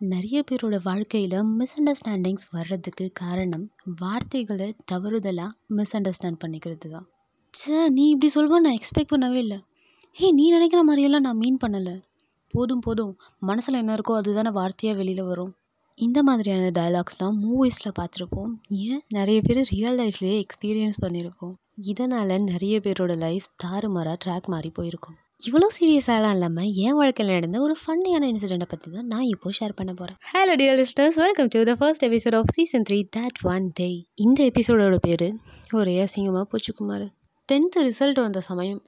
நிறைய பேரோட வாழ்க்கையில் மிஸ் அண்டர்ஸ்டாண்டிங்ஸ் வர்றதுக்கு காரணம் வார்த்தைகளை தவறுதலாக மிஸ் அண்டர்ஸ்டாண்ட் பண்ணிக்கிறது தான் ச்சே நீ இப்படி சொல்வ நான் எக்ஸ்பெக்ட் பண்ணவே இல்லை. ஹே நீ நினைக்கிற மாதிரியெல்லாம் நான் மீன் பண்ணலை. போதும் போதும். மனசில் என்ன இருக்கோ அதுதானே வார்த்தையாக வெளியில் வரும். இந்த மாதிரியான டயலாக்ஸ்லாம் மூவிஸில் பார்த்துருப்போம். ஏன்? நிறைய பேர் ரியல் லைஃப்லேயே எக்ஸ்பீரியன்ஸ் பண்ணியிருப்போம் இதனால் நிறைய பேரோட லைஃப் தாறுமாறாக ட்ராக் மாறி போயிருக்கும். இவ்வளோ சீரியஸாலாம் இல்லாமல் என் வாழ்க்கையில் நடந்த ஒரு ஃபன்னியான இன்சிடெண்ட்டை பற்றி தான் நான் இப்போது ஷேர் பண்ண போகிறேன் hello dear listeners welcome to the first episode of season three that one day இந்த எபிசோடோட பேர் ஒரே அசிங்கமாக பூச்சிக்குமார் டென்த்து ரிசல்ட் வந்த சமயம்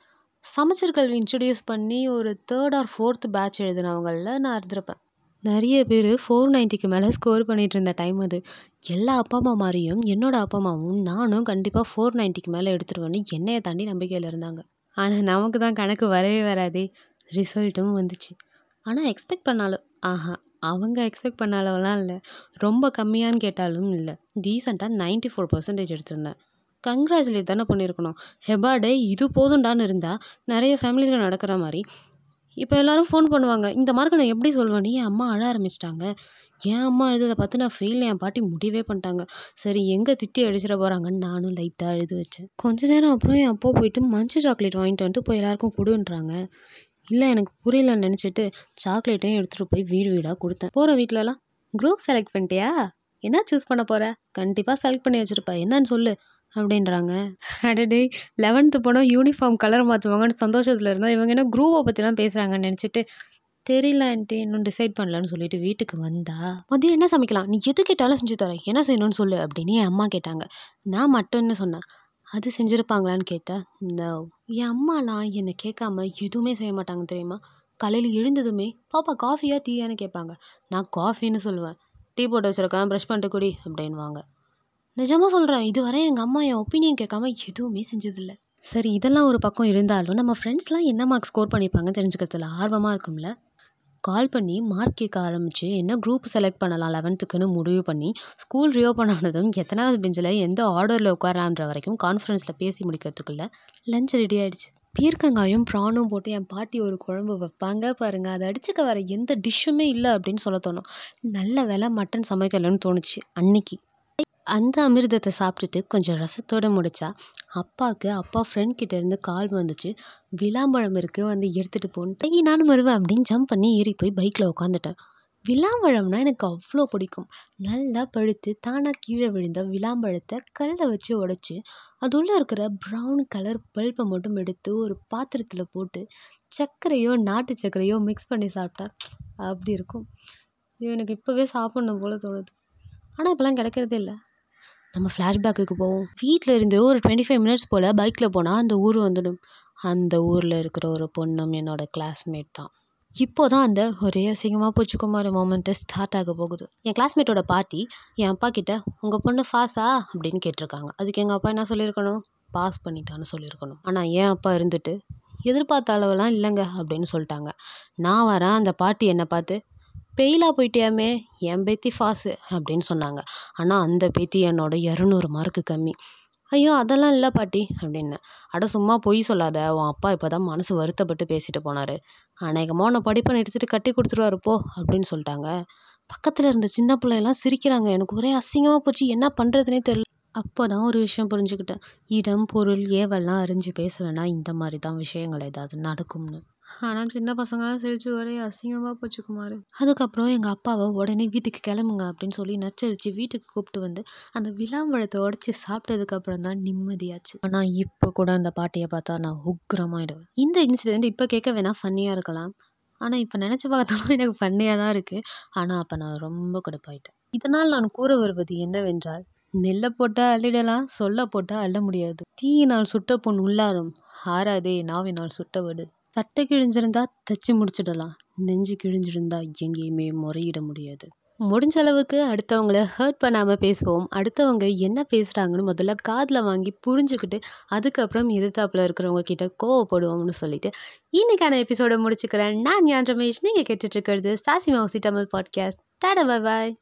சமைச்சர் கல்வி இன்ட்ரடியூஸ் பண்ணி ஒரு தேர்ட் ஆர் ஃபோர்த் பேட்ச் எழுதினவங்களில் நான் இருந்திருப்பேன். நிறைய பேர் ஃபோர் நைன்ட்டிக்கு மேலே ஸ்கோர் பண்ணிகிட்டு இருந்த டைம் அது. எல்லா அப்பா அம்மா மாதிரியும் என்னோடய அப்பா அம்மாவும் நானும் கண்டிப்பாக ஃபோர் நைன்ட்டிக்கு மேலே எடுத்துருவேன்னு என்னையை தாண்டி நம்பிக்கையில் இருந்தாங்க. ஆனால் நமக்கு தான் கணக்கு வரவே வராதே. ரிசல்ட்டும் வந்துச்சு. ஆனால் எக்ஸ்பெக்ட் பண்ணாலும் ஆஹா அவங்க எக்ஸ்பெக்ட் பண்ணாலவெல்லாம் இல்லை. ரொம்ப கம்மியான்னு கேட்டாலும் இல்லை. டீசெண்டாக நைன்ட்டி ஃபோர் பர்சன்டேஜ் எடுத்திருந்தேன். கங்க்ராச்சுலேட் தானே பண்ணியிருக்கணும். ஹெபாடே இது போதும்டான்னு இருந்தால் நிறைய ஃபேமிலியில் நடக்கிற மாதிரி இப்போ எல்லோரும் ஃபோன் பண்ணுவாங்க. இந்த மார்க்கை நான் எப்படி சொல்வேன்னு என் அம்மா அழ ஆரம்பிச்சிட்டாங்க. என் அம்மா அழுததை பார்த்து நான் ஃபெயில் என் பாட்டி முடிவே பண்ணிட்டாங்க. சரி எங்கே திட்டி அடிச்சிட போகிறாங்கன்னு நானும் லைட்டாக அழுது வச்சேன். கொஞ்ச நேரம் அப்புறம் என் அப்பா போயிட்டு மஞ்சள் சாக்லேட் வாங்கிட்டு வந்துட்டு போய் எல்லாருக்கும் கொடுன்றாங்க. இல்லை எனக்கு புரியலன்னு நினச்சிட்டு சாக்லேட்டையும் எடுத்துகிட்டு போய் வீடு வீடாக கொடுத்தேன். போகிற வீட்டிலலாம் குரூப் செலக்ட் பண்ணிட்டியா? என்ன சூஸ் பண்ண போகிற கண்டிப்பாக செலக்ட் பண்ணி வச்சுருப்பா. என்னன்னு சொல்லு. அப்படின்றாங்க. அடடே லெவன்த்து போனால் யூனிஃபார்ம் கலர் மாற்றுவாங்கன்னு சந்தோஷத்தில் இருந்தால் இவங்க என்ன குரூப்பை பற்றிலாம் பேசுகிறாங்கன்னு நினச்சிட்டு தெரியல ஆண்டி இன்னும் டிசைட் பண்ணலன்னு சொல்லிட்டு வீட்டுக்கு வந்தா மதியம் என்ன சமைக்கலாம்? நீ எது கேட்டாலும் செஞ்சு தரேன். என்ன செய்யணும்னு சொல்லு அப்படின்னு என் அம்மா கேட்டாங்க. நான் மட்டும் என்ன சொன்னேன் அது செஞ்சுருப்பாங்களான்னு கேட்டால் நோ என் அம்மாலாம் என்னை கேட்காம எதுவுமே செய்ய மாட்டாங்க தெரியுமா? காலையில் எழுந்ததுமே பாப்பா காஃபியா டீயான்னு கேட்பாங்க. நான் காஃபின்னு சொல்லுவேன். டீ போட்டு வச்சுருக்கேன் ப்ரஷ் பண்ணிட்டு குடி அப்படின்வாங்க நிஜமாக சொல்கிறேன் இதுவரை எங்கள் அம்மா என் ஒப்பீனியன் கேட்காம எதுவுமே செஞ்சதில்லை. சரி இதெல்லாம் ஒரு பக்கம் இருந்தாலும் நம்ம ஃப்ரெண்ட்ஸ்லாம் என்ன மார்க் ஸ்கோர் பண்ணியிருப்பாங்க தெரிஞ்சுக்கிறதுல ஆர்வமாக இருக்கும்ல? கால் பண்ணி மார்க் கேட்க ஆரம்பித்து என்ன குரூப் செலக்ட் பண்ணலாம் லெவன்த்துக்குன்னு முடிவு பண்ணி ஸ்கூல் ரியோப்பன் ஆனதும் எத்தனாவது பெஞ்சில் எந்த ஆர்டரில் உட்காரான்ற வரைக்கும் கான்ஃபரன்ஸில் பேசி முடிக்கிறதுக்குள்ளே லஞ்ச் ரெடி ஆகிடுச்சு பீர்க்கங்காயும் ப்ரானும் போட்டு என் பாட்டி ஒரு குழம்பு வைப்பாங்க பாருங்கள் அதை அடிச்சுக்க வர எந்த டிஷ்ஷுமே இல்லை அப்படின்னு சொல்ல தோணும். நல்ல வேலை மட்டன் சமைக்கலன்னு தோணுச்சு அன்னைக்கு. அந்த அமிர்தத்தை சாப்பிட்டுட்டு கொஞ்சம் ரசத்தோடு முடித்தா அப்பாவுக்கு அப்பா ஃப்ரெண்ட் கிட்டேருந்து கால் வந்துச்சு. விளாம்பழம் இருக்குது வந்து எடுத்துகிட்டு போன்ட்டு நானும் வருவேன் அப்படின்னு ஜம்ப் பண்ணி ஏறி போய் பைக்கில் உட்காந்துட்டேன் விளாம்பழம்னா எனக்கு அவ்வளோ பிடிக்கும். நல்லா பழுத்து தானாக கீழே விழுந்த விளாம்பழத்தை கல்லில் வச்சு உடச்சி அது உள்ளே இருக்கிற ப்ரௌன் கலர் பல்பை மட்டும் எடுத்து ஒரு பாத்திரத்தில் போட்டு சர்க்கரையோ நாட்டு சர்க்கரையோ மிக்ஸ் பண்ணி சாப்பிட்டா அப்படி இருக்கும். எனக்கு இப்போவே சாப்பிட்ணும் போல் தோணுது. ஆனால் இப்போலாம் கிடைக்கிறதே இல்லை. நம்ம ஃப்ளாஷ்பேக்குக்கு போவோம். வீட்டில் இருந்து ஒரு டுவெண்ட்டி ஃபைவ் மினிட்ஸ் போல் பைக்கில் போனால் அந்த ஊர் வந்துடும். அந்த ஊரில் இருக்கிற ஒரு பொண்ணும் என்னோடய கிளாஸ்மேட் தான். இப்போ தான் அந்த ஒரே அசிங்கமாக போச்சுக்குமார் மோமெண்ட்டு ஸ்டார்ட் ஆக போகுது. என் கிளாஸ்மேட்டோட பாட்டி என் அப்பா கிட்ட உங்கள் பொண்ணு ஃபாஸா அப்படின்னு கேட்டிருக்காங்க. அதுக்கு எங்கள் அப்பா என்ன சொல்லியிருக்கணும்? பாஸ் பண்ணிட்டான்னு சொல்லியிருக்கணும். ஆனால் என் அப்பா இருந்துட்டு எதிர்பார்த்த அளவெல்லாம் இல்லைங்க அப்படின்னு சொல்லிட்டாங்க. நான் வரேன் அந்த பாட்டி என்னை பார்த்து பெயிலாக போயிட்டியாமே? என் பேத்தி ஃபாஸு அப்படின்னு சொன்னாங்க. ஆனால் அந்த பேத்தி என்னோட இரநூறு மார்க்கு கம்மி. ஐயோ அதெல்லாம் இல்லை பாட்டி அப்படின்னேன் அட சும்மா பொய் சொல்லாத. உன் அப்பா இப்போ தான் மனசு வருத்தப்பட்டு பேசிட்டு போனார். அநேகமாக உன்னை படிப்பை நிறுத்திட்டு கட்டி கொடுத்துருவாரு போ அப்படின்னு சொல்லிட்டாங்க. பக்கத்தில் இருந்த சின்ன பிள்ளையெல்லாம் சிரிக்கிறாங்க. எனக்கு ஒரே அசிங்கமாக போச்சு. என்ன பண்ணுறதுனே தெரியல. அப்போ தான் ஒரு விஷயம் புரிஞ்சுக்கிட்டேன். இடம் பொருள் ஏவெல்லாம் அறிஞ்சு பேசலைன்னா இந்த மாதிரி தான் விஷயங்கள் ஏதாவது நடக்கும்னு. ஆனால் சின்ன பசங்களாம் சிரிச்சு ஒரே அசிங்கமாக போச்சு குமார் அதுக்கப்புறம் எங்கள் அப்பாவை உடனே வீட்டுக்கு கிளம்புங்க அப்படின்னு சொல்லி நச்சரித்து வீட்டுக்கு கூப்பிட்டு வந்து அந்த விளாம்பழத்தை உடச்சி சாப்பிட்டதுக்கப்புறம் தான் நிம்மதியாச்சு. ஆனால் இப்போ கூட அந்த பாட்டியை பார்த்தா நான் உக்ரமாயிடுவேன் இந்த இன்சிடெண்ட் இப்போ கேட்க வேணால் ஃபன்னியாக இருக்கலாம். ஆனால் இப்போ நினச்சி பார்த்தாலும் எனக்கு ஃபன்னியாக தான் இருக்குது ஆனால் அப்போ நான் ரொம்ப கடுப்பாயிட்டேன். இதனால் நான் கூற வருவது என்னவென்றால் நெல்லை போட்டால் அள்ளிடலாம் சொல்ல போட்டால் அள்ள முடியாது. தீயினால் சுட்ட பொன் உள்ளாரும் ஆறாதே நாவினால் சுட்டவடு சட்டை கிழிஞ்சிருந்தா தைச்சி முடிச்சிடலாம். நெஞ்சு கிழிஞ்சிருந்தா எங்கேயுமே முறையிட முடியாது. முடிஞ்ச அளவுக்கு அடுத்தவங்கள ஹர்ட் பண்ணாமல் பேசுவோம். அடுத்தவங்க என்ன பேசுகிறாங்கன்னு முதல்ல காதில் வாங்கி புரிஞ்சுக்கிட்டு அதுக்கப்புறம் எதிர்த்தாப்பில் இருக்கிறவங்க கிட்ட கோவப்படுவோம்னு சொல்லிட்டு இன்னைக்கான எபிசோடை முடிச்சுக்கிறேன். நான் ஞான் ரமேஷ். நீங்கள் கேட்டுட்ருக்கிறது சாசி மவுசி Tamil podcast tata bye bye